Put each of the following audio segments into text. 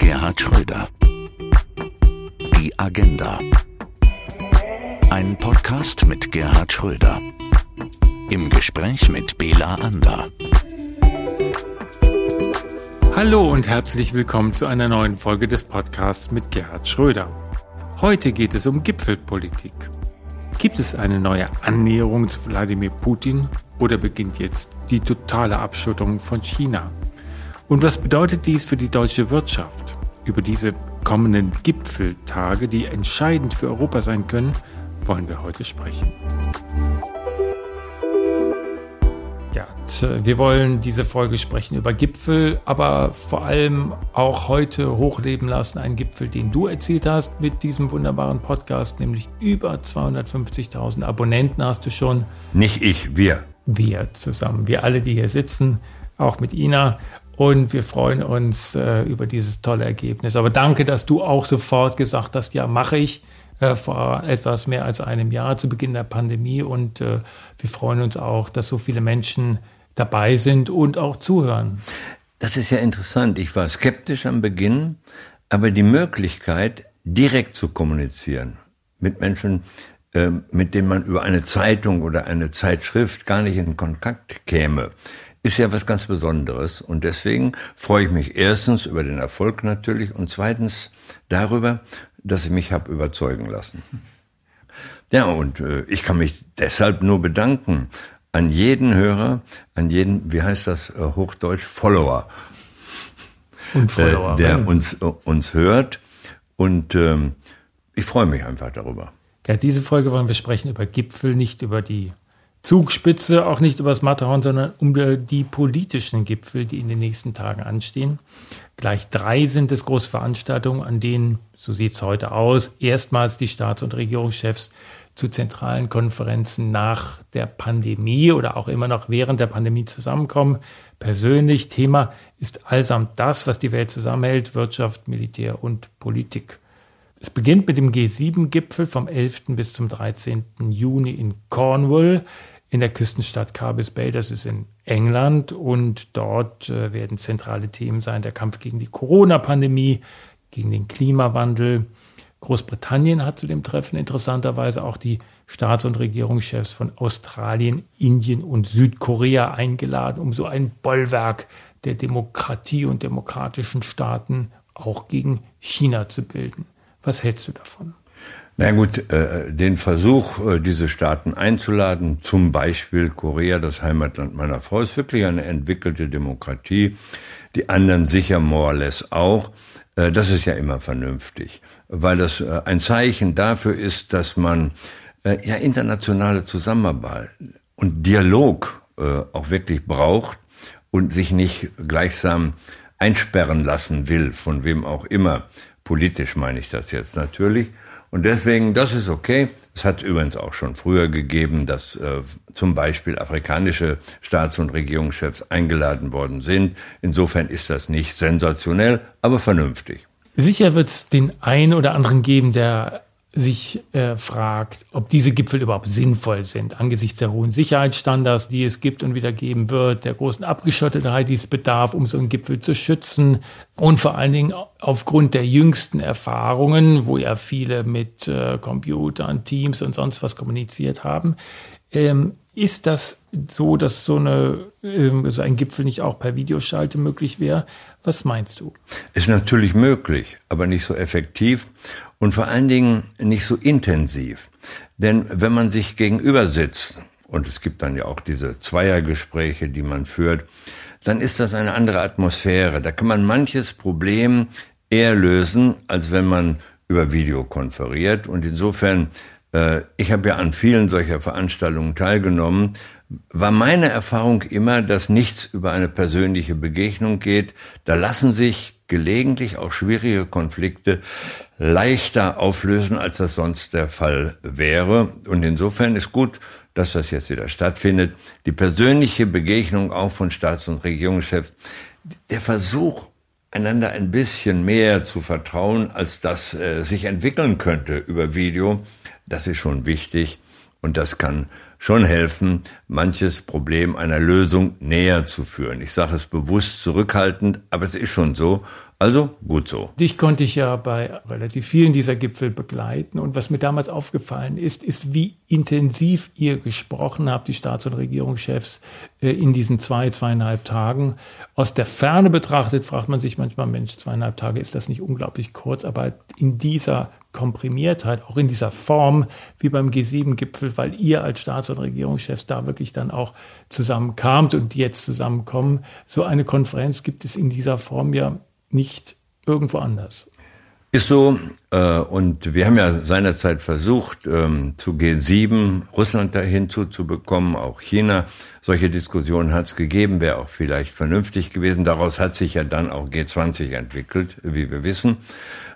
Gerhard Schröder. Die Agenda. Ein Podcast mit Gerhard Schröder. Im Gespräch mit Bela Ander. Hallo und herzlich willkommen zu einer neuen Folge des Podcasts mit Gerhard Schröder. Heute geht es um Gipfelpolitik. Gibt es eine neue Annäherung zu Wladimir Putin oder beginnt jetzt die totale Abschottung von China? Und was bedeutet dies für die deutsche Wirtschaft? Über diese kommenden Gipfeltage, die entscheidend für Europa sein können, wollen wir heute sprechen. Ja, wir wollen diese Folge sprechen über Gipfel, aber vor allem auch heute hochleben lassen einen Gipfel, den du erzielt hast mit diesem wunderbaren Podcast, nämlich über 250.000 Abonnenten hast du schon. Nicht ich, wir. Wir zusammen, wir alle, die hier sitzen, auch mit Ina. Und wir freuen uns äh, über dieses tolle Ergebnis. Aber danke, dass du auch sofort gesagt hast, ja, mache ich äh, vor etwas mehr als einem Jahr zu Beginn der Pandemie. Und äh, wir freuen uns auch, dass so viele Menschen dabei sind und auch zuhören. Das ist ja interessant. Ich war skeptisch am Beginn, aber die Möglichkeit, direkt zu kommunizieren mit Menschen, äh, mit denen man über eine Zeitung oder eine Zeitschrift gar nicht in Kontakt käme, ist ja was ganz Besonderes. Und deswegen freue ich mich erstens über den Erfolg natürlich und zweitens darüber, dass ich mich habe überzeugen lassen. Ja, und äh, ich kann mich deshalb nur bedanken an jeden Hörer, an jeden, wie heißt das äh, hochdeutsch, Follower, und Follower äh, der ne? uns, äh, uns hört. Und ähm, ich freue mich einfach darüber. Ja, diese Folge wollen wir sprechen über Gipfel, nicht über die Zugspitze, auch nicht über das Matterhorn, sondern um die politischen Gipfel, die in den nächsten Tagen anstehen. Gleich drei sind es große Veranstaltungen, an denen, so sieht es heute aus, erstmals die Staats- und Regierungschefs zu zentralen Konferenzen nach der Pandemie oder auch immer noch während der Pandemie zusammenkommen. Persönlich Thema ist allsamt das, was die Welt zusammenhält, Wirtschaft, Militär und Politik. Es beginnt mit dem G7-Gipfel vom 11. bis zum 13. Juni in Cornwall in der Küstenstadt Carbis Bay, das ist in England. Und dort äh, werden zentrale Themen sein der Kampf gegen die Corona-Pandemie, gegen den Klimawandel. Großbritannien hat zu dem Treffen interessanterweise auch die Staats- und Regierungschefs von Australien, Indien und Südkorea eingeladen, um so ein Bollwerk der Demokratie und demokratischen Staaten auch gegen China zu bilden. Was hältst du davon? Na gut, äh, den Versuch, äh, diese Staaten einzuladen, zum Beispiel Korea, das Heimatland meiner Frau, ist wirklich eine entwickelte Demokratie. Die anderen sicher more or less auch. Äh, das ist ja immer vernünftig, weil das äh, ein Zeichen dafür ist, dass man äh, ja internationale Zusammenarbeit und Dialog auch wirklich braucht und sich nicht gleichsam einsperren lassen will, von wem auch immer. Politisch meine ich das jetzt natürlich. Und deswegen, das ist okay. Es hat übrigens auch schon früher gegeben, dass äh, zum Beispiel afrikanische Staats- und Regierungschefs eingeladen worden sind. Insofern ist das nicht sensationell, aber vernünftig. Sicher wird es den einen oder anderen geben, der sich äh, fragt, ob diese Gipfel überhaupt sinnvoll sind, angesichts der hohen Sicherheitsstandards, die es gibt und wieder geben wird, der großen Abgeschottetheit, die es bedarf, um so einen Gipfel zu schützen und vor allen Dingen aufgrund der jüngsten Erfahrungen, wo ja viele mit äh, Computern, Teams und sonst was kommuniziert haben, ähm, ist das so, dass so, eine, ähm, so ein Gipfel nicht auch per Videoschalte möglich wäre? Was meinst du? Ist natürlich möglich, aber nicht so effektiv und vor allen Dingen nicht so intensiv. Denn wenn man sich gegenüber sitzt, und es gibt dann ja auch diese Zweiergespräche, die man führt, dann ist das eine andere Atmosphäre. Da kann man manches Problem eher lösen, als wenn man über Video konferiert. Und insofern, ich habe ja an vielen solcher Veranstaltungen teilgenommen, war meine Erfahrung immer, dass nichts über eine persönliche Begegnung geht. Da lassen sich gelegentlich auch schwierige Konflikte leichter auflösen, als das sonst der Fall wäre. Und insofern ist gut, dass das jetzt wieder stattfindet. Die persönliche Begegnung auch von Staats- und Regierungschefs, der Versuch, einander ein bisschen mehr zu vertrauen, als das äh, sich entwickeln könnte über Video, das ist schon wichtig und das kann schon helfen, manches Problem einer Lösung näher zu führen. Ich sage es bewusst zurückhaltend, aber es ist schon so. Also gut so. Dich konnte ich ja bei relativ vielen dieser Gipfel begleiten. Und was mir damals aufgefallen ist, ist, wie intensiv ihr gesprochen habt, die Staats- und Regierungschefs, äh, in diesen zwei, zweieinhalb Tagen. Aus der Ferne betrachtet fragt man sich manchmal, Mensch, zweieinhalb Tage, ist das nicht unglaublich kurz? Aber in dieser Komprimiertheit, auch in dieser Form wie beim G7-Gipfel, weil ihr als Staats- und Regierungschefs da wirklich dann auch zusammenkamt und jetzt zusammenkommen. So eine Konferenz gibt es in dieser Form ja nicht irgendwo anders. Ist so, äh, und wir haben ja seinerzeit versucht, ähm, zu G7 Russland da hinzuzubekommen, auch China. Solche Diskussionen hat es gegeben, wäre auch vielleicht vernünftig gewesen. Daraus hat sich ja dann auch G20 entwickelt, wie wir wissen.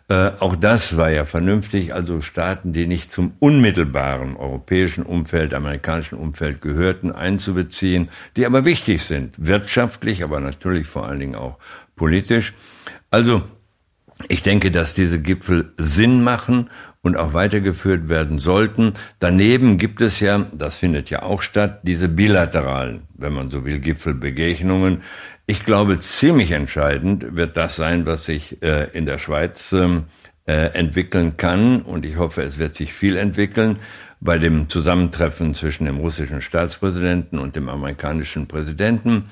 Äh, auch das war ja vernünftig, also Staaten, die nicht zum unmittelbaren europäischen Umfeld, amerikanischen Umfeld gehörten, einzubeziehen, die aber wichtig sind, wirtschaftlich, aber natürlich vor allen Dingen auch politisch. Also ich denke, dass diese Gipfel Sinn machen und auch weitergeführt werden sollten. Daneben gibt es ja, das findet ja auch statt, diese bilateralen, wenn man so will, Gipfelbegegnungen. Ich glaube, ziemlich entscheidend wird das sein, was sich äh, in der Schweiz ähm, äh, entwickeln kann. Und ich hoffe, es wird sich viel entwickeln bei dem Zusammentreffen zwischen dem russischen Staatspräsidenten und dem amerikanischen Präsidenten.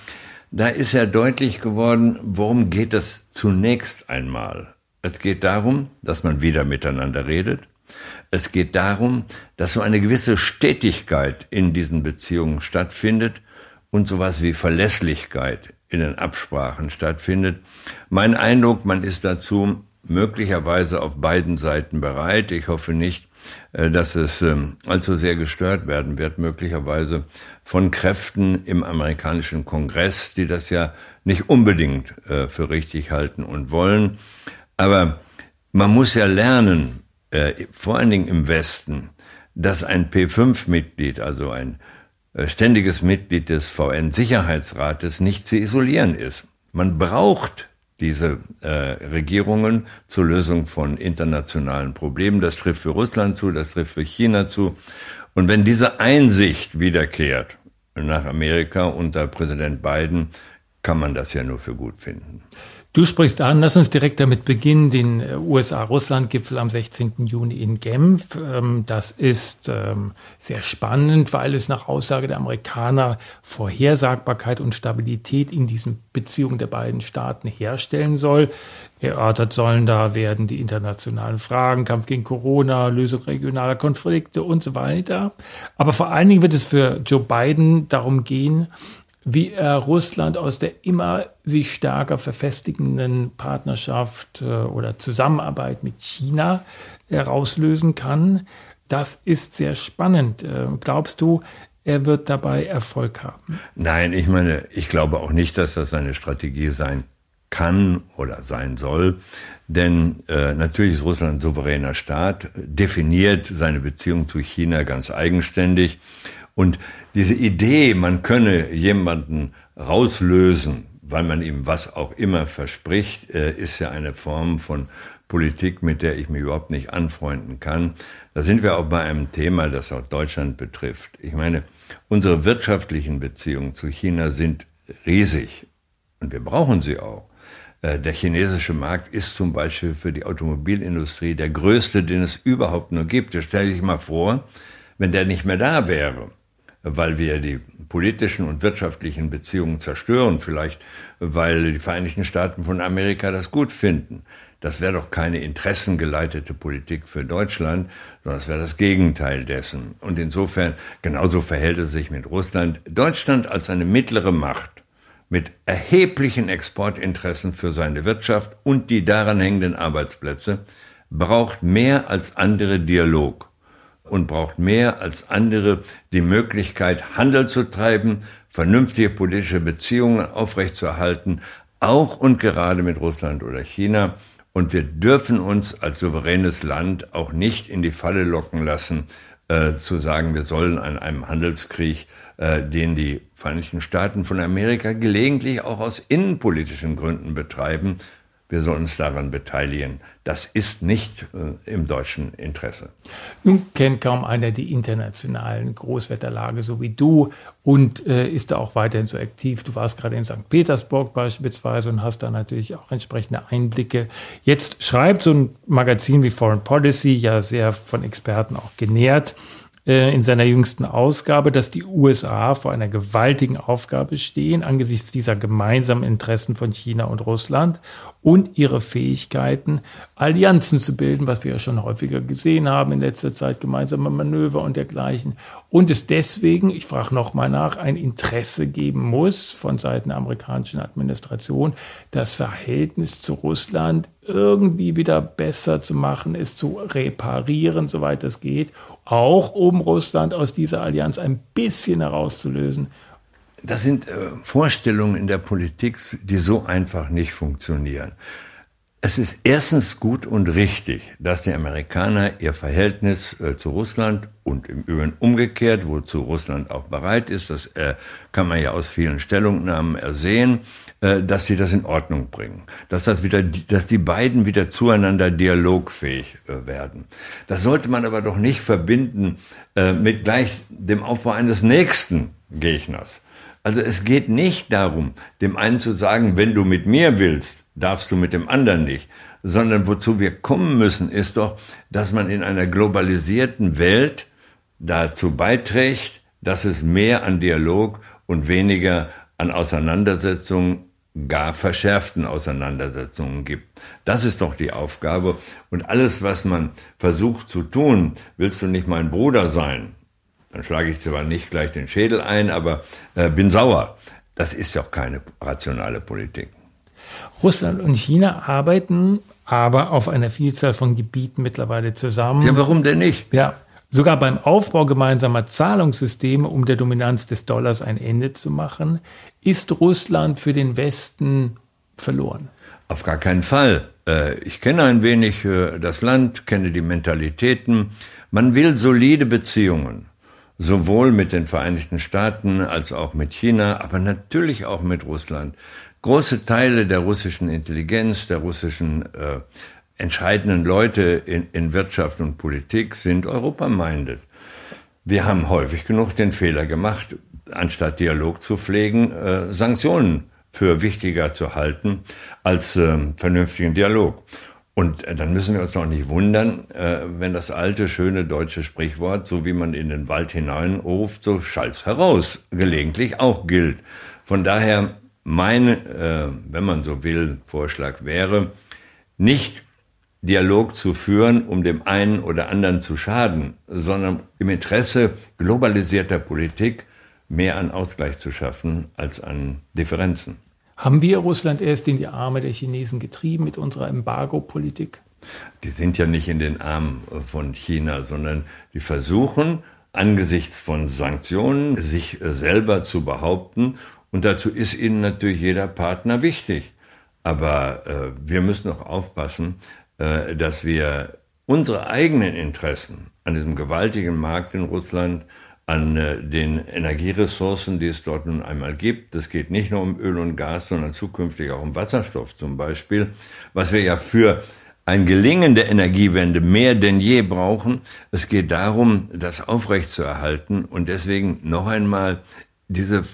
Da ist ja deutlich geworden, worum geht es zunächst einmal. Es geht darum, dass man wieder miteinander redet. Es geht darum, dass so eine gewisse Stetigkeit in diesen Beziehungen stattfindet und sowas wie Verlässlichkeit in den Absprachen stattfindet. Mein Eindruck, man ist dazu möglicherweise auf beiden Seiten bereit. Ich hoffe nicht, dass es ähm, allzu sehr gestört werden wird, möglicherweise von Kräften im amerikanischen Kongress, die das ja nicht unbedingt äh, für richtig halten und wollen. Aber man muss ja lernen, äh, vor allen Dingen im Westen, dass ein P5-Mitglied, also ein ständiges Mitglied des VN-Sicherheitsrates, nicht zu isolieren ist. Man braucht diese äh, Regierungen zur Lösung von internationalen Problemen. Das trifft für Russland zu, das trifft für China zu. Und wenn diese Einsicht wiederkehrt nach Amerika unter Präsident Biden, kann man das ja nur für gut finden. Du sprichst an, lass uns direkt damit beginnen, den äh, USA-Russland-Gipfel am 16. Juni in Genf. Ähm, das ist ähm, sehr spannend, weil es nach Aussage der Amerikaner Vorhersagbarkeit und Stabilität in diesen Beziehungen der beiden Staaten herstellen soll. Erörtert sollen da werden die internationalen Fragen, Kampf gegen Corona, Lösung regionaler Konflikte und so weiter. Aber vor allen Dingen wird es für Joe Biden darum gehen, wie er Russland aus der immer sich stärker verfestigenden Partnerschaft äh, oder Zusammenarbeit mit China herauslösen kann. Das ist sehr spannend. Äh, glaubst du, er wird dabei Erfolg haben? Nein, ich meine, ich glaube auch nicht, dass das seine Strategie sein kann oder sein soll. Denn äh, natürlich ist Russland ein souveräner Staat, definiert seine Beziehung zu China ganz eigenständig. Und diese Idee, man könne jemanden rauslösen, weil man ihm was auch immer verspricht, äh, ist ja eine Form von Politik, mit der ich mich überhaupt nicht anfreunden kann. Da sind wir auch bei einem Thema, das auch Deutschland betrifft. Ich meine, unsere wirtschaftlichen Beziehungen zu China sind riesig und wir brauchen sie auch. Äh, der chinesische Markt ist zum Beispiel für die Automobilindustrie der größte, den es überhaupt nur gibt. Stell dich mal vor, wenn der nicht mehr da wäre weil wir die politischen und wirtschaftlichen Beziehungen zerstören, vielleicht weil die Vereinigten Staaten von Amerika das gut finden. Das wäre doch keine interessengeleitete Politik für Deutschland, sondern das wäre das Gegenteil dessen. Und insofern, genauso verhält es sich mit Russland. Deutschland als eine mittlere Macht mit erheblichen Exportinteressen für seine Wirtschaft und die daran hängenden Arbeitsplätze braucht mehr als andere Dialog und braucht mehr als andere die Möglichkeit, Handel zu treiben, vernünftige politische Beziehungen aufrechtzuerhalten, auch und gerade mit Russland oder China. Und wir dürfen uns als souveränes Land auch nicht in die Falle locken lassen, äh, zu sagen, wir sollen an einem Handelskrieg, äh, den die Vereinigten Staaten von Amerika gelegentlich auch aus innenpolitischen Gründen betreiben, wir sollen uns daran beteiligen. Das ist nicht äh, im deutschen Interesse. Nun kennt kaum einer die internationalen Großwetterlage so wie du und äh, ist da auch weiterhin so aktiv. Du warst gerade in St. Petersburg beispielsweise und hast da natürlich auch entsprechende Einblicke. Jetzt schreibt so ein Magazin wie Foreign Policy, ja sehr von Experten auch genährt, äh, in seiner jüngsten Ausgabe, dass die USA vor einer gewaltigen Aufgabe stehen angesichts dieser gemeinsamen Interessen von China und Russland und ihre Fähigkeiten, Allianzen zu bilden, was wir ja schon häufiger gesehen haben in letzter Zeit, gemeinsame Manöver und dergleichen. Und es deswegen, ich frage nochmal nach, ein Interesse geben muss von Seiten der amerikanischen Administration, das Verhältnis zu Russland irgendwie wieder besser zu machen, es zu reparieren, soweit es geht, auch um Russland aus dieser Allianz ein bisschen herauszulösen das sind äh, Vorstellungen in der Politik, die so einfach nicht funktionieren. Es ist erstens gut und richtig, dass die Amerikaner ihr Verhältnis äh, zu Russland und im Übrigen umgekehrt, wozu Russland auch bereit ist, das äh, kann man ja aus vielen Stellungnahmen ersehen, äh, dass sie das in Ordnung bringen, dass das wieder, dass die beiden wieder zueinander dialogfähig äh, werden. Das sollte man aber doch nicht verbinden mit gleich dem Aufbau eines nächsten Gegners. Also es geht nicht darum, dem einen zu sagen, wenn du mit mir willst, darfst du mit dem anderen nicht, sondern wozu wir kommen müssen, ist doch, dass man in einer globalisierten Welt dazu beiträgt, dass es mehr an Dialog und weniger an Auseinandersetzungen, gar verschärften Auseinandersetzungen gibt. Das ist doch die Aufgabe. Und alles, was man versucht zu tun, willst du nicht mein Bruder sein, dann schlage ich zwar nicht gleich den Schädel ein, aber äh, bin sauer. Das ist auch keine rationale Politik. Russland und China arbeiten aber auf einer Vielzahl von Gebieten mittlerweile zusammen. Ja, warum denn nicht? Ja, sogar beim Aufbau gemeinsamer Zahlungssysteme, um der Dominanz des Dollars ein Ende zu machen, ist Russland für den Westen verloren. Auf gar keinen Fall. Äh, ich kenne ein wenig äh, das Land, kenne die Mentalitäten. Man will solide Beziehungen sowohl mit den Vereinigten Staaten als auch mit China, aber natürlich auch mit Russland. Große Teile der russischen Intelligenz, der russischen äh, entscheidenden Leute in, in Wirtschaft und Politik sind Europa-minded. Wir haben häufig genug den Fehler gemacht, anstatt Dialog zu pflegen, äh, Sanktionen für wichtiger zu halten als äh, vernünftigen Dialog. Und äh, dann müssen wir uns noch nicht wundern, äh, wenn das alte, schöne deutsche Sprichwort, so wie man in den Wald hineinruft, so schallt's heraus, gelegentlich auch gilt. Von daher, mein, äh, wenn man so will, Vorschlag wäre, nicht Dialog zu führen, um dem einen oder anderen zu schaden, sondern im Interesse globalisierter Politik mehr an Ausgleich zu schaffen als an Differenzen. Haben wir Russland erst in die Arme der Chinesen getrieben mit unserer Embargo-Politik? Die sind ja nicht in den Armen von China, sondern die versuchen angesichts von Sanktionen sich selber zu behaupten. Und dazu ist ihnen natürlich jeder Partner wichtig. Aber äh, wir müssen auch aufpassen, äh, dass wir unsere eigenen Interessen an diesem gewaltigen Markt in Russland an äh, den Energieressourcen, die es dort nun einmal gibt. Es geht nicht nur um Öl und Gas, sondern zukünftig auch um Wasserstoff zum Beispiel, was wir ja für ein Gelingen der Energiewende mehr denn je brauchen. Es geht darum, das aufrechtzuerhalten und deswegen noch einmal diese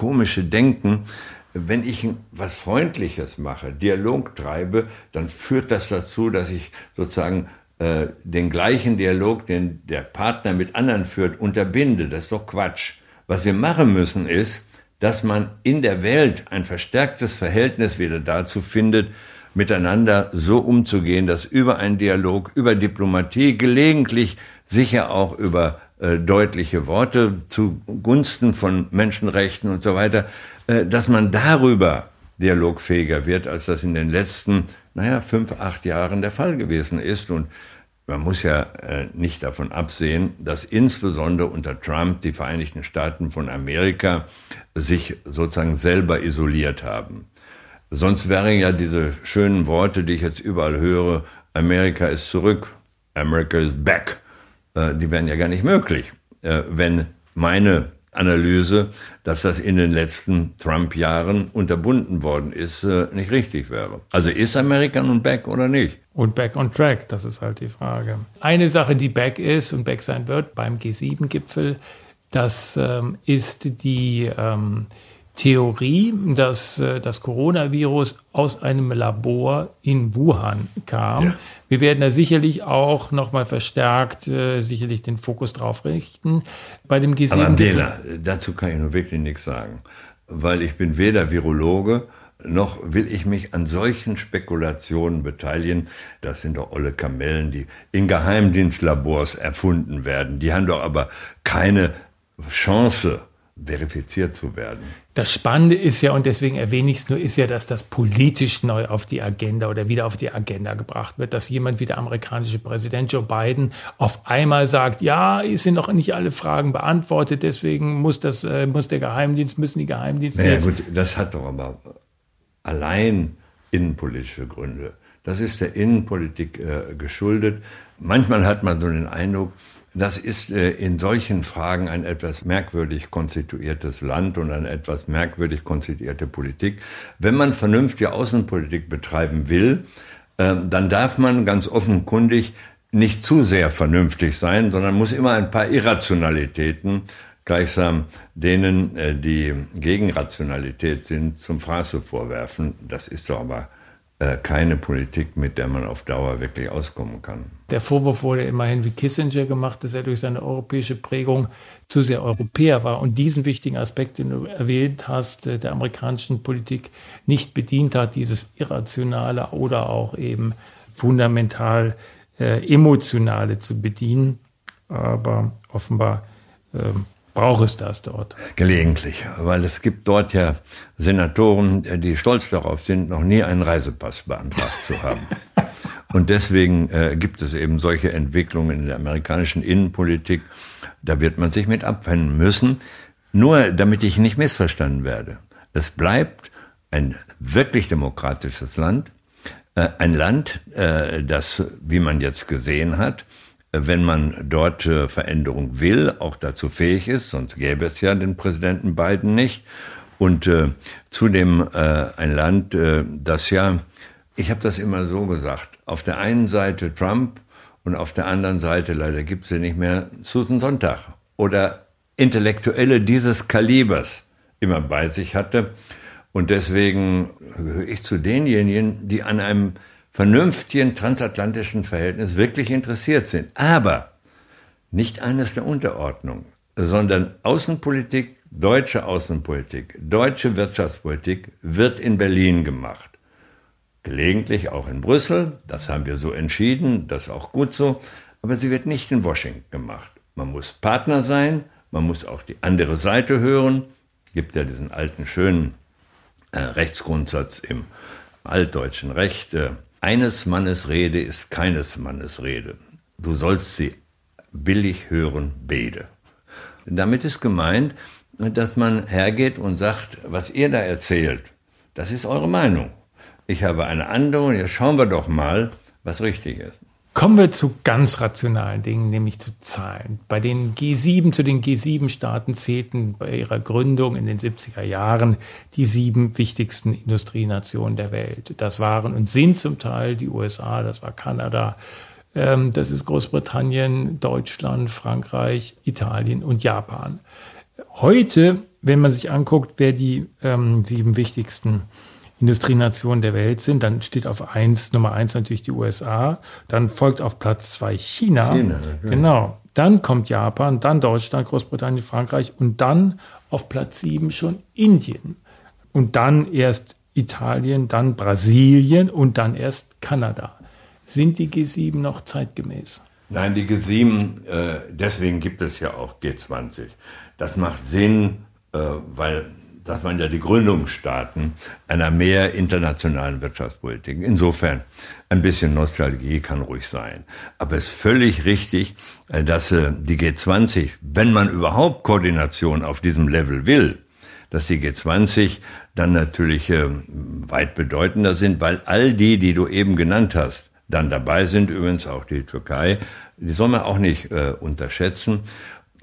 komische Denken, wenn ich was Freundliches mache, Dialog treibe, dann führt das dazu, dass ich sozusagen äh, den gleichen Dialog, den der Partner mit anderen führt, unterbinde. Das ist doch Quatsch. Was wir machen müssen ist, dass man in der Welt ein verstärktes Verhältnis wieder dazu findet, miteinander so umzugehen, dass über einen Dialog, über Diplomatie, gelegentlich sicher auch über äh, deutliche Worte zugunsten von Menschenrechten und so weiter, äh, dass man darüber dialogfähiger wird, als das in den letzten, naja, fünf, acht Jahren der Fall gewesen ist. Und man muss ja äh, nicht davon absehen, dass insbesondere unter Trump die Vereinigten Staaten von Amerika sich sozusagen selber isoliert haben. Sonst wären ja diese schönen Worte, die ich jetzt überall höre, Amerika ist zurück, America is back, äh, die wären ja gar nicht möglich, äh, wenn meine Analyse, dass das in den letzten Trump-Jahren unterbunden worden ist, äh, nicht richtig wäre. Also ist Amerika nun back oder nicht? Und back on track, das ist halt die Frage. Eine Sache, die back ist und back sein wird beim G7-Gipfel, das ähm, ist die ähm, Theorie, dass äh, das Coronavirus aus einem Labor in Wuhan kam. Ja. Wir werden da sicherlich auch nochmal verstärkt äh, sicherlich den Fokus drauf richten. Bei dem G7 Aber Bela, dazu kann ich nur wirklich nichts sagen, weil ich bin weder Virologe noch will ich mich an solchen Spekulationen beteiligen. Das sind doch olle Kamellen, die in Geheimdienstlabors erfunden werden. Die haben doch aber keine Chance, verifiziert zu werden. Das Spannende ist ja, und deswegen erwähne ich es nur, ist ja, dass das politisch neu auf die Agenda oder wieder auf die Agenda gebracht wird, dass jemand wie der amerikanische Präsident Joe Biden auf einmal sagt, ja, es sind noch nicht alle Fragen beantwortet, deswegen muss das, äh, muss der Geheimdienst, müssen die Geheimdienste. Naja, gut, das hat doch aber allein innenpolitische Gründe. Das ist der Innenpolitik äh, geschuldet. Manchmal hat man so den Eindruck, das ist äh, in solchen Fragen ein etwas merkwürdig konstituiertes Land und eine etwas merkwürdig konstituierte Politik. Wenn man vernünftige Außenpolitik betreiben will, äh, dann darf man ganz offenkundig nicht zu sehr vernünftig sein, sondern muss immer ein paar Irrationalitäten gleichsam denen, äh, die gegen Rationalität sind, zum Fraße vorwerfen. Das ist doch aber äh, keine Politik, mit der man auf Dauer wirklich auskommen kann. Der Vorwurf wurde immerhin wie Kissinger gemacht, dass er durch seine europäische Prägung zu sehr Europäer war und diesen wichtigen Aspekt, den du erwähnt hast, äh, der amerikanischen Politik nicht bedient hat, dieses Irrationale oder auch eben fundamental äh, Emotionale zu bedienen. Aber offenbar ähm, braucht es das dort? Gelegentlich, weil es gibt dort ja Senatoren, die stolz darauf sind, noch nie einen Reisepass beantragt zu haben. Und deswegen äh, gibt es eben solche Entwicklungen in der amerikanischen Innenpolitik. Da wird man sich mit abwenden müssen. Nur damit ich nicht missverstanden werde. Es bleibt ein wirklich demokratisches Land. Äh, ein Land, äh, das, wie man jetzt gesehen hat, wenn man dort äh, Veränderung will, auch dazu fähig ist, sonst gäbe es ja den Präsidenten Biden nicht. Und äh, zudem äh, ein Land, äh, das ja, ich habe das immer so gesagt, auf der einen Seite Trump und auf der anderen Seite, leider gibt es ja nicht mehr, Susan Sonntag oder Intellektuelle dieses Kalibers immer bei sich hatte. Und deswegen gehöre ich zu denjenigen, die an einem vernünftigen transatlantischen Verhältnis wirklich interessiert sind. Aber nicht eines der Unterordnung, sondern Außenpolitik, deutsche Außenpolitik, deutsche Wirtschaftspolitik wird in Berlin gemacht. Gelegentlich auch in Brüssel, das haben wir so entschieden, das ist auch gut so, aber sie wird nicht in Washington gemacht. Man muss Partner sein, man muss auch die andere Seite hören. Gibt ja diesen alten schönen äh, Rechtsgrundsatz im altdeutschen Recht, äh, eines Mannes Rede ist keines Mannes Rede. Du sollst sie billig hören, bede. Damit ist gemeint, dass man hergeht und sagt, was ihr da erzählt, das ist eure Meinung. Ich habe eine andere, jetzt schauen wir doch mal, was richtig ist. Kommen wir zu ganz rationalen Dingen, nämlich zu Zahlen. Bei den G7, zu den G7-Staaten zählten bei ihrer Gründung in den 70er Jahren die sieben wichtigsten Industrienationen der Welt. Das waren und sind zum Teil die USA, das war Kanada, ähm, das ist Großbritannien, Deutschland, Frankreich, Italien und Japan. Heute, wenn man sich anguckt, wer die ähm, sieben wichtigsten Industrienationen der Welt sind. Dann steht auf eins, Nummer eins natürlich die USA. Dann folgt auf Platz zwei China. China genau. Dann kommt Japan, dann Deutschland, Großbritannien, Frankreich und dann auf Platz sieben schon Indien. Und dann erst Italien, dann Brasilien und dann erst Kanada. Sind die G7 noch zeitgemäß? Nein, die G7, äh, deswegen gibt es ja auch G20. Das macht Sinn, äh, weil das waren ja die Gründungsstaaten einer mehr internationalen Wirtschaftspolitik. Insofern ein bisschen Nostalgie kann ruhig sein. Aber es ist völlig richtig, äh, dass äh, die G20, wenn man überhaupt Koordination auf diesem Level will, dass die G20 dann natürlich äh, weit bedeutender sind, weil all die, die du eben genannt hast, dann dabei sind, übrigens auch die Türkei, die soll man auch nicht unterschätzen.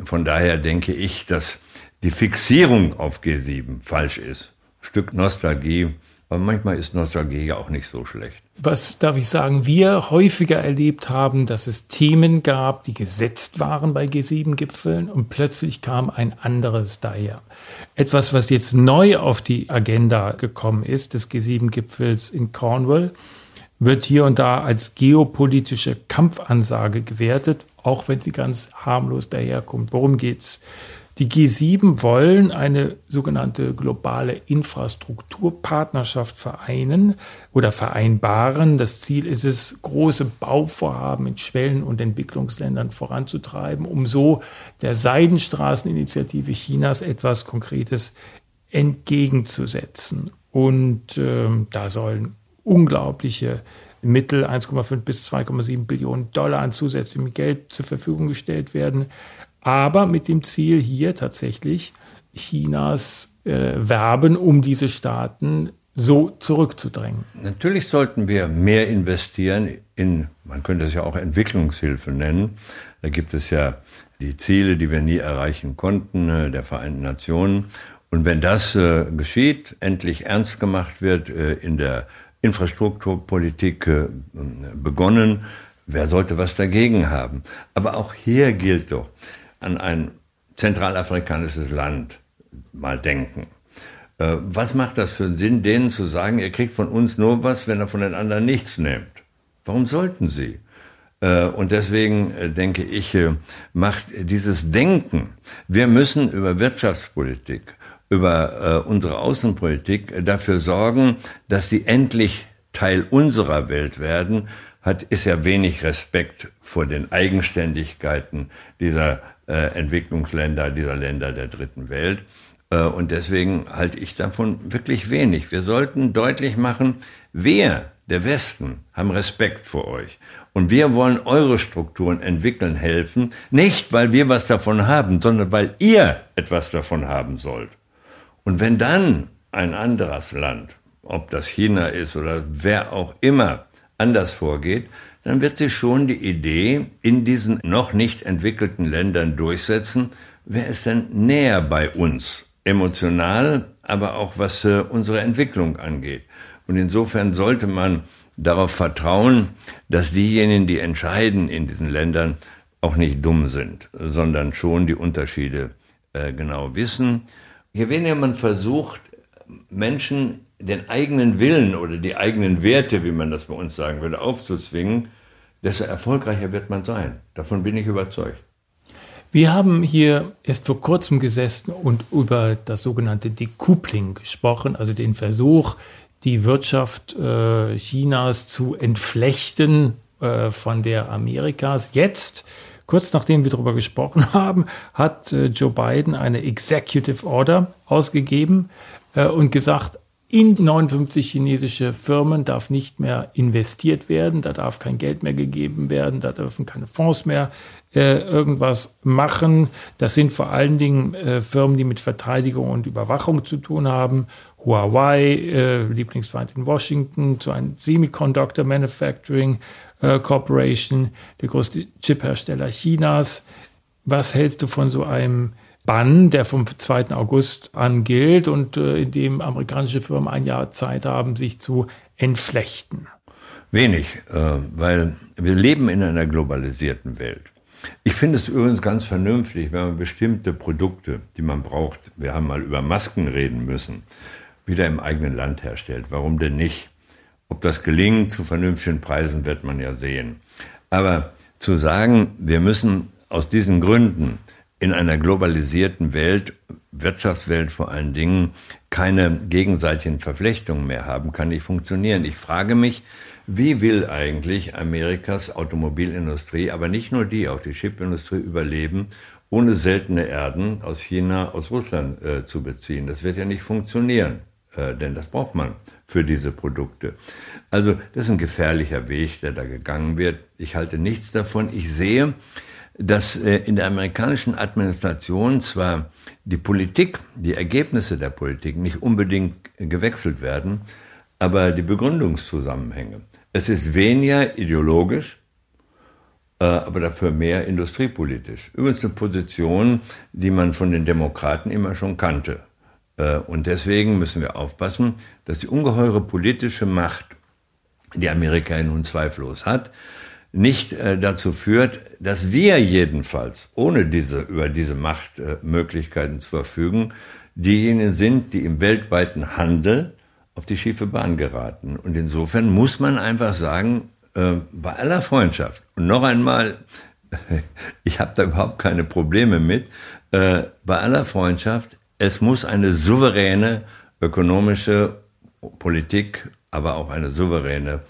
Von daher denke ich, dass die Fixierung auf G7 falsch ist. Stück Nostalgie, aber manchmal ist Nostalgie ja auch nicht so schlecht. Was darf ich sagen, wir häufiger erlebt haben, dass es Themen gab, die gesetzt waren bei G7-Gipfeln und plötzlich kam ein anderes daher. Etwas, was jetzt neu auf die Agenda gekommen ist, des G7-Gipfels in Cornwall, wird hier und da als geopolitische Kampfansage gewertet, auch wenn sie ganz harmlos daherkommt. Worum geht's? Die G7 wollen eine sogenannte globale Infrastrukturpartnerschaft vereinen oder vereinbaren. Das Ziel ist es, große Bauvorhaben in Schwellen- und Entwicklungsländern voranzutreiben, um so der Seidenstraßeninitiative Chinas etwas Konkretes entgegenzusetzen. Und äh, da sollen unglaubliche Mittel, 1,5 bis 2,7 Billionen Dollar an zusätzlichem Geld zur Verfügung gestellt werden aber mit dem Ziel hier tatsächlich Chinas äh, werben, um diese Staaten so zurückzudrängen. Natürlich sollten wir mehr investieren in, man könnte es ja auch Entwicklungshilfe nennen. Da gibt es ja die Ziele, die wir nie erreichen konnten, äh, der Vereinten Nationen. Und wenn das äh, geschieht, endlich ernst gemacht wird, äh, in der Infrastrukturpolitik äh, begonnen, wer sollte was dagegen haben? Aber auch hier gilt doch, an ein zentralafrikanisches Land mal denken. Äh, was macht das für einen Sinn, denen zu sagen, ihr kriegt von uns nur was, wenn ihr von den anderen nichts nehmt? Warum sollten sie? Äh, und deswegen äh, denke ich, macht dieses Denken, wir müssen über Wirtschaftspolitik, über unsere Außenpolitik dafür sorgen, dass die endlich Teil unserer Welt werden, hat, ist ja wenig Respekt vor den Eigenständigkeiten dieser äh, Entwicklungsländer, dieser Länder der dritten Welt. Äh, und deswegen halte ich davon wirklich wenig. Wir sollten deutlich machen, wir, der Westen, haben Respekt vor euch. Und wir wollen eure Strukturen entwickeln helfen, nicht weil wir was davon haben, sondern weil ihr etwas davon haben sollt. Und wenn dann ein anderes Land, ob das China ist oder wer auch immer, anders vorgeht, dann wird sich schon die Idee in diesen noch nicht entwickelten Ländern durchsetzen, wer ist denn näher bei uns, emotional, aber auch was äh, unsere Entwicklung angeht. Und insofern sollte man darauf vertrauen, dass diejenigen, die entscheiden in diesen Ländern, auch nicht dumm sind, sondern schon die Unterschiede äh, genau wissen. Je weniger man versucht, Menschen den eigenen Willen oder die eigenen Werte, wie man das bei uns sagen würde, aufzuzwingen, desto erfolgreicher wird man sein. Davon bin ich überzeugt. Wir haben hier erst vor kurzem gesessen und über das sogenannte Decoupling gesprochen, also den Versuch, die Wirtschaft äh, Chinas zu entflechten äh, von der Amerikas. Jetzt, kurz nachdem wir darüber gesprochen haben, hat äh, Joe Biden eine Executive Order ausgegeben äh, und gesagt, in 59 chinesische Firmen darf nicht mehr investiert werden, da darf kein Geld mehr gegeben werden, da dürfen keine Fonds mehr äh, irgendwas machen. Das sind vor allen Dingen äh, Firmen, die mit Verteidigung und Überwachung zu tun haben. Huawei, äh, Lieblingsfeind in Washington, zu einem Semiconductor Manufacturing äh, Corporation, der größte Chiphersteller Chinas. Was hältst du von so einem Bann, der vom 2. August an gilt und äh, in dem amerikanische Firmen ein Jahr Zeit haben, sich zu entflechten? Wenig, äh, weil wir leben in einer globalisierten Welt. Ich finde es übrigens ganz vernünftig, wenn man bestimmte Produkte, die man braucht, wir haben mal über Masken reden müssen, wieder im eigenen Land herstellt. Warum denn nicht? Ob das gelingt zu vernünftigen Preisen, wird man ja sehen. Aber zu sagen, wir müssen aus diesen Gründen in einer globalisierten Welt, Wirtschaftswelt vor allen Dingen, keine gegenseitigen Verflechtungen mehr haben, kann nicht funktionieren. Ich frage mich, wie will eigentlich Amerikas Automobilindustrie, aber nicht nur die, auch die Chipindustrie überleben, ohne seltene Erden aus China, aus Russland äh, zu beziehen? Das wird ja nicht funktionieren, äh, denn das braucht man für diese Produkte. Also das ist ein gefährlicher Weg, der da gegangen wird. Ich halte nichts davon. Ich sehe, dass äh, in der amerikanischen Administration zwar die Politik, die Ergebnisse der Politik nicht unbedingt gewechselt werden, aber die Begründungszusammenhänge. Es ist weniger ideologisch äh, aber dafür mehr industriepolitisch. Übrigens eine Position, die man von den Demokraten immer schon kannte. Äh, und deswegen müssen wir aufpassen, dass die ungeheure politische Macht, die Amerika nun zweifellos hat, nicht äh, dazu führt, dass wir jedenfalls ohne diese, über diese Machtmöglichkeiten zu verfügen, diejenigen sind, die im weltweiten Handel auf die schiefe Bahn geraten. Und insofern muss man einfach sagen, äh, bei aller Freundschaft, und noch einmal, ich habe da überhaupt keine Probleme mit, äh, bei aller Freundschaft, es muss eine souveräne ökonomische Politik, aber auch eine souveräne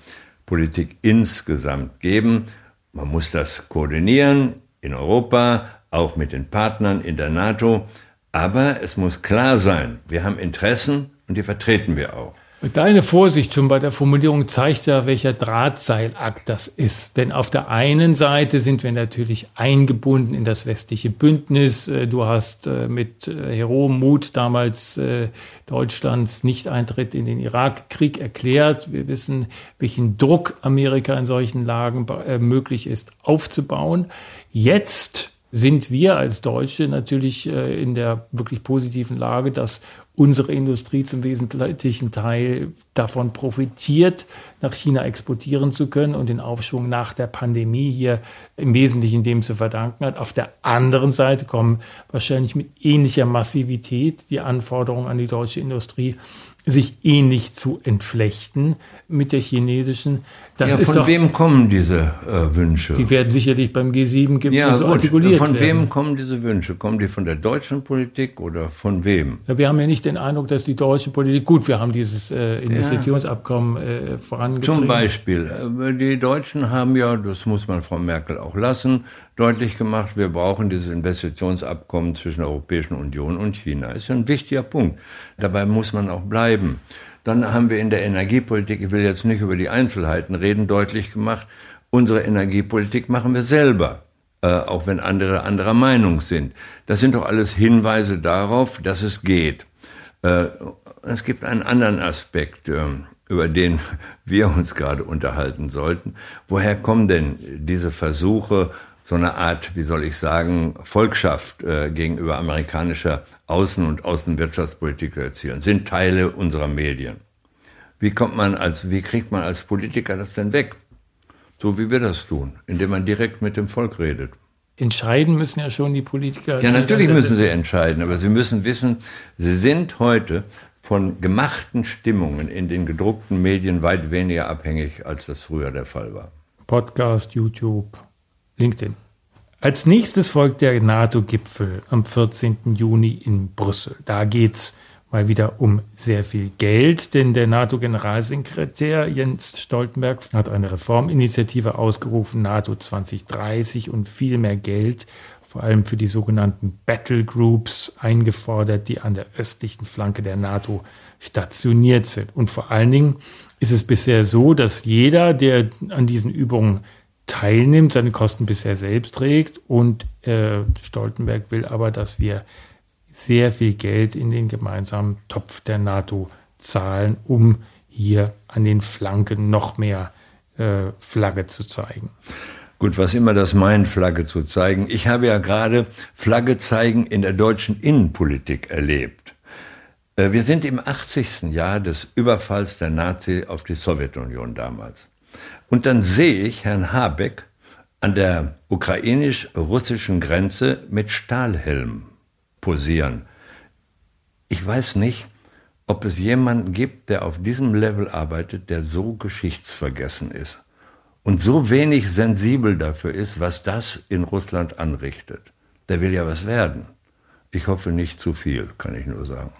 Politik insgesamt geben. Man muss das koordinieren in Europa, auch mit den Partnern in der NATO. Aber es muss klar sein, wir haben Interessen und die vertreten wir auch. Deine Vorsicht schon bei der Formulierung zeigt ja, welcher Drahtseilakt das ist. Denn auf der einen Seite sind wir natürlich eingebunden in das westliche Bündnis. Äh, du hast äh, mit äh, heroem Mut damals Deutschlands Nicht-Eintritt in den Irakkrieg erklärt. Wir wissen, welchen Druck Amerika in solchen Lagen möglich ist aufzubauen. Jetzt sind wir als Deutsche natürlich in der wirklich positiven Lage, dass unsere Industrie zum wesentlichen Teil davon profitiert, nach China exportieren zu können und den Aufschwung nach der Pandemie hier im Wesentlichen dem zu verdanken hat. Auf der anderen Seite kommen wahrscheinlich mit ähnlicher Massivität die Anforderungen an die deutsche Industrie sich ähnlich zu entflechten mit der chinesischen. Das ja, von doch, wem kommen diese äh, Wünsche? Die werden sicherlich beim G7-Gipfel ja, so gut. artikuliert Von werden. wem kommen diese Wünsche? Kommen die von der deutschen Politik oder von wem? Ja, wir haben ja nicht den Eindruck, dass die deutsche Politik, gut, wir haben dieses äh, Investitionsabkommen äh, vorangetrieben. Zum Beispiel, äh, die Deutschen haben ja, das muss man Frau Merkel auch lassen, deutlich gemacht, wir brauchen dieses Investitionsabkommen zwischen der Europäischen Union und China. Ist ein wichtiger Punkt. Dabei muss man auch bleiben. Dann haben wir in der Energiepolitik, ich will jetzt nicht über die Einzelheiten reden, deutlich gemacht, unsere Energiepolitik machen wir selber, äh, auch wenn andere anderer Meinung sind. Das sind doch alles Hinweise darauf, dass es geht. Äh, es gibt einen anderen Aspekt. Äh, über den wir uns gerade unterhalten sollten. Woher kommen denn diese Versuche, so eine Art, wie soll ich sagen, Volkschaft äh, gegenüber amerikanischer Außen- und Außenwirtschaftspolitik zu erzielen, sind Teile unserer Medien. Wie kommt man als, wie kriegt man als Politiker das denn weg? So wie wir das tun, indem man direkt mit dem Volk redet. Entscheiden müssen ja schon die Politiker. Ja, natürlich müssen sie entscheiden, aber sie müssen wissen, sie sind heute von gemachten Stimmungen in den gedruckten Medien weit weniger abhängig, als das früher der Fall war. Podcast, YouTube, LinkedIn. Als nächstes folgt der NATO-Gipfel am 14. Juni in Brüssel. Da geht es mal wieder um sehr viel Geld, denn der NATO-Generalsekretär Jens Stoltenberg hat eine Reforminitiative ausgerufen, NATO 2030 und viel mehr Geld, vor allem für die sogenannten Battle Groups, eingefordert, die an der östlichen Flanke der NATO stationiert sind. Und vor allen Dingen ist es bisher so, dass jeder, der an diesen Übungen teilnimmt, seine Kosten bisher selbst trägt. Und äh, Stoltenberg will aber, dass wir sehr viel Geld in den gemeinsamen Topf der NATO zahlen, um hier an den Flanken noch mehr äh, Flagge zu zeigen. Gut, was immer das meint, Flagge zu zeigen. Ich habe ja gerade Flagge zeigen in der deutschen Innenpolitik erlebt. Äh, wir sind im 80. Jahr des Überfalls der Nazi auf die Sowjetunion damals. Und dann sehe ich Herrn Habeck an der ukrainisch-russischen Grenze mit Stahlhelm posieren. Ich weiß nicht, ob es jemanden gibt, der auf diesem Level arbeitet, der so geschichtsvergessen ist und so wenig sensibel dafür ist, was das in Russland anrichtet. Der will ja was werden. Ich hoffe nicht zu viel, kann ich nur sagen.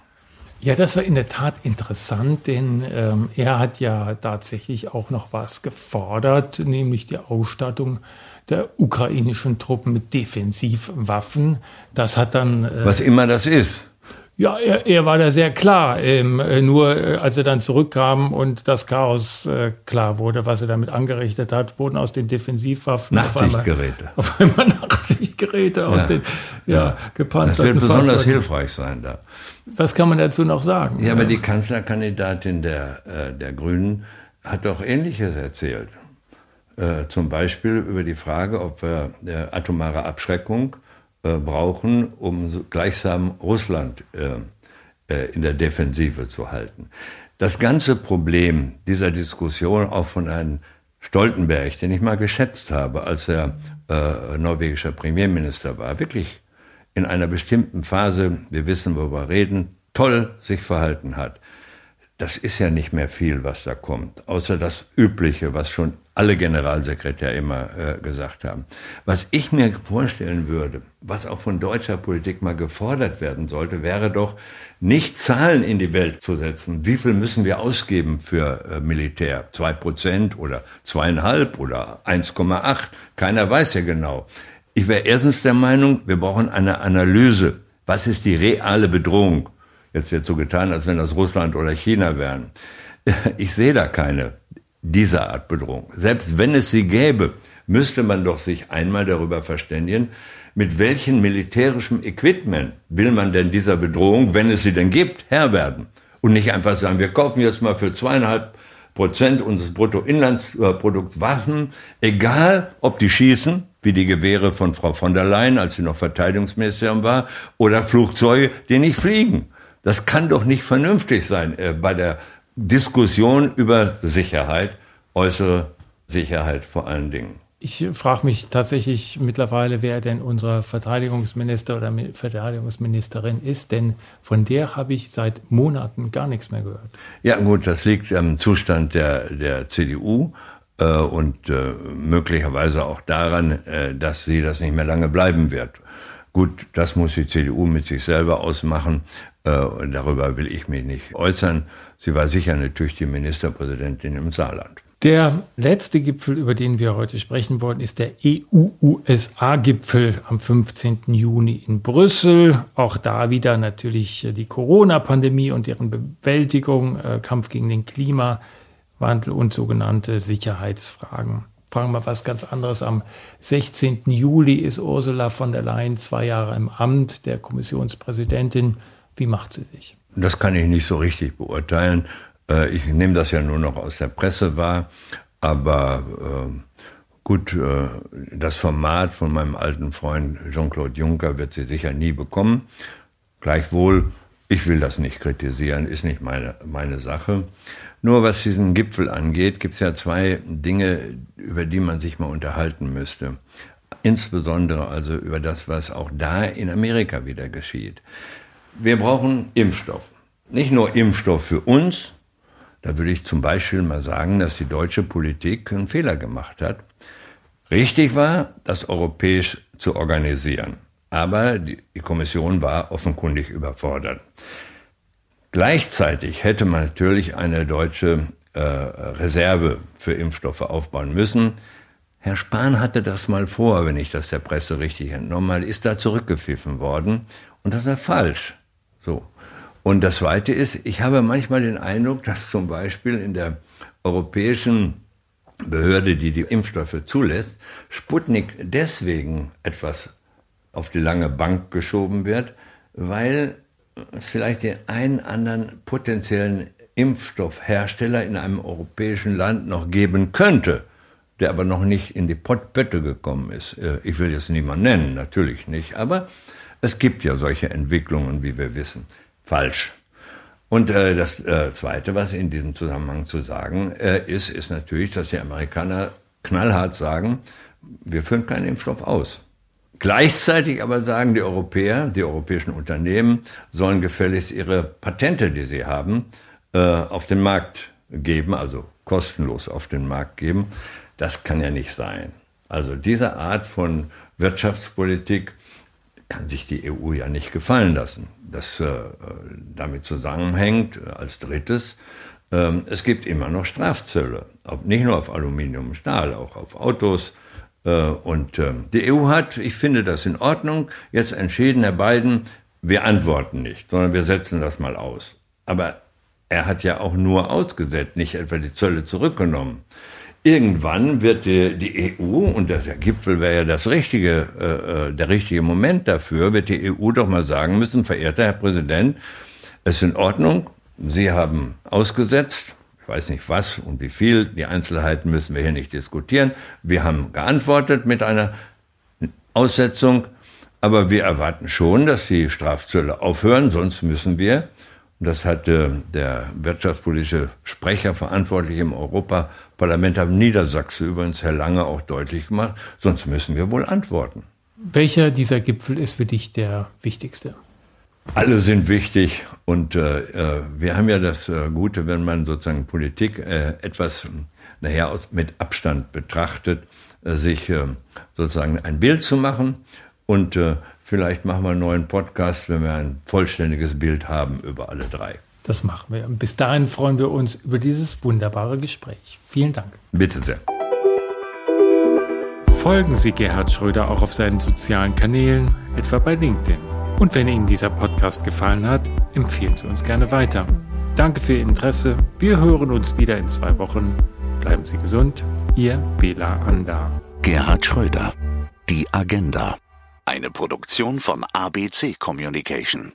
Ja, das war in der Tat interessant, denn ähm, er hat ja tatsächlich auch noch was gefordert, nämlich die Ausstattung der ukrainischen Truppen mit Defensivwaffen. Das hat dann. Äh, was immer das ist. Ja, er, er war da sehr klar. Ähm, äh, nur äh, als er dann zurückkam und das Chaos äh, klar wurde, was er damit angerichtet hat, wurden aus den Defensivwaffen Nachtsichtgeräte. Auf einmal, auf einmal Nachtsichtgeräte ja. aus den ja, ja. gepanzerten Das wird besonders Fahrzeugen. hilfreich sein da. Was kann man dazu noch sagen? Ja, aber die Kanzlerkandidatin der, äh, der Grünen hat doch Ähnliches erzählt. Äh, zum Beispiel über die Frage, ob wir äh, atomare Abschreckung brauchen, um gleichsam Russland in der Defensive zu halten. Das ganze Problem dieser Diskussion auch von einem Stoltenberg, den ich mal geschätzt habe, als er norwegischer Premierminister war, wirklich in einer bestimmten Phase, wir wissen, wo wir reden, toll sich verhalten hat. Das ist ja nicht mehr viel, was da kommt, außer das Übliche, was schon alle Generalsekretäre immer äh, gesagt haben. Was ich mir vorstellen würde, was auch von deutscher Politik mal gefordert werden sollte, wäre doch, nicht Zahlen in die Welt zu setzen. Wie viel müssen wir ausgeben für äh, Militär? Zwei Prozent oder zweieinhalb oder 1,8? Keiner weiß ja genau. Ich wäre erstens der Meinung, wir brauchen eine Analyse. Was ist die reale Bedrohung? Jetzt wird so getan, als wenn das Russland oder China wären. Ich sehe da keine dieser Art Bedrohung. Selbst wenn es sie gäbe, müsste man doch sich einmal darüber verständigen, mit welchem militärischen Equipment will man denn dieser Bedrohung, wenn es sie denn gibt, Herr werden? Und nicht einfach sagen, wir kaufen jetzt mal für zweieinhalb Prozent unseres Bruttoinlandsprodukts Waffen, egal ob die schießen, wie die Gewehre von Frau von der Leyen, als sie noch Verteidigungsministerin war, oder Flugzeuge, die nicht fliegen. Das kann doch nicht vernünftig sein äh, bei der Diskussion über Sicherheit, äußere Sicherheit vor allen Dingen. Ich frage mich tatsächlich mittlerweile, wer denn unser Verteidigungsminister oder Verteidigungsministerin ist, denn von der habe ich seit Monaten gar nichts mehr gehört. Ja gut, das liegt am Zustand der, der CDU und äh, möglicherweise auch daran, äh, dass sie das nicht mehr lange bleiben wird. Gut, das muss die CDU mit sich selber ausmachen. Äh, darüber will ich mich nicht äußern. Sie war sicher natürlich die Ministerpräsidentin im Saarland. Der letzte Gipfel, über den wir heute sprechen wollen, ist der EU-USA-Gipfel am 15. Juni in Brüssel. Auch da wieder natürlich die Corona-Pandemie und deren Bewältigung, äh, Kampf gegen den Klimawandel und sogenannte Sicherheitsfragen. Fragen wir was ganz anderes. Am 16. Juli ist Ursula von der Leyen zwei Jahre im Amt der Kommissionspräsidentin. Wie macht sie sich? Das kann ich nicht so richtig beurteilen. Äh, ich nehme das ja nur noch aus der Presse wahr, aber äh, gut, äh, das Format von meinem alten Freund Jean-Claude Juncker wird sie sicher nie bekommen. Gleichwohl, ich will das nicht kritisieren, ist nicht meine, meine Sache. Nur was diesen Gipfel angeht, gibt es ja zwei Dinge, über die man sich mal unterhalten müsste. Insbesondere also über das, was auch da in Amerika wieder geschieht. Wir brauchen Impfstoff. Nicht nur Impfstoff für uns, da würde ich zum Beispiel mal sagen, dass die deutsche Politik einen Fehler gemacht hat. Richtig war, das europäisch zu organisieren. Aber die, Kommission war offenkundig überfordert. Gleichzeitig hätte man natürlich eine deutsche äh, Reserve für Impfstoffe aufbauen müssen. Herr Spahn hatte das mal vor, wenn ich das der Presse richtig entnommen habe, ist da zurückgepfiffen worden. Und das war falsch. So. Und das Zweite ist, ich habe manchmal den Eindruck, dass zum Beispiel in der europäischen Behörde, die die Impfstoffe zulässt, Sputnik deswegen etwas auf die lange Bank geschoben wird, weil vielleicht den einen anderen potenziellen Impfstoffhersteller in einem europäischen Land noch geben könnte, der aber noch nicht in die Pottbötte gekommen ist. Äh, ich will jetzt niemanden nennen, natürlich nicht, aber es gibt ja solche Entwicklungen, wie wir wissen falsch. Und äh, das äh, Zweite, was in diesem Zusammenhang zu sagen äh, ist, ist natürlich, dass die Amerikaner knallhart sagen, wir führen keinen Impfstoff aus. Gleichzeitig aber sagen die Europäer, die europäischen Unternehmen sollen gefälligst ihre Patente, die sie haben, äh, auf den Markt geben, also kostenlos auf den Markt geben. Das kann ja nicht sein. Also diese Art von Wirtschaftspolitik kann sich die EU ja nicht gefallen lassen. Das äh, damit zusammenhängt äh, als drittes, äh, es gibt immer noch Strafzölle, nicht nur auf Aluminium und Stahl, auch auf Autos. Äh, und ähm, die EU hat, ich finde das in Ordnung, jetzt entschieden, Herr Biden, wir antworten nicht, sondern wir setzen das mal aus. Aber er hat ja auch nur ausgesetzt, nicht etwa die Zölle zurückgenommen irgendwann wird die, die EU, und der Gipfel wäre ja das richtige, äh, äh, der richtige Moment dafür, wird die EU doch mal sagen müssen, verehrter Herr Präsident, es ist in Ordnung, Sie haben ausgesetzt, Ich weiß nicht was und wie viel. Die Einzelheiten müssen wir hier nicht diskutieren. Wir haben geantwortet mit einer Aussetzung. Aber wir erwarten schon, dass die Strafzölle aufhören, sonst müssen wir, und das hat äh, der wirtschaftspolitische Sprecher verantwortlich im Europaparlament am Niedersachse übrigens, Herr Lange, auch deutlich gemacht, sonst müssen wir wohl antworten. Welcher dieser Gipfel ist für dich der wichtigste? Alle sind wichtig und äh, äh, wir haben ja das äh, Gute, wenn man sozusagen Politik äh, etwas nachher aus, mit Abstand betrachtet, äh, sich äh, sozusagen ein Bild zu machen und vielleicht machen wir einen neuen Podcast, wenn wir ein vollständiges Bild haben über alle drei. Das machen wir. Bis dahin freuen wir uns über dieses wunderbare Gespräch. Vielen Dank. Bitte sehr. Folgen Sie Gerhard Schröder auch auf seinen sozialen Kanälen, etwa bei LinkedIn. Und wenn Ihnen dieser Podcast gefallen hat, empfehlen Sie uns gerne weiter. Danke für Ihr Interesse. Wir hören uns wieder in zwei Wochen. Bleiben Sie gesund. Ihr Bela Anda. Gerhard Schröder. Die Agenda. Eine Produktion von ABC Communication.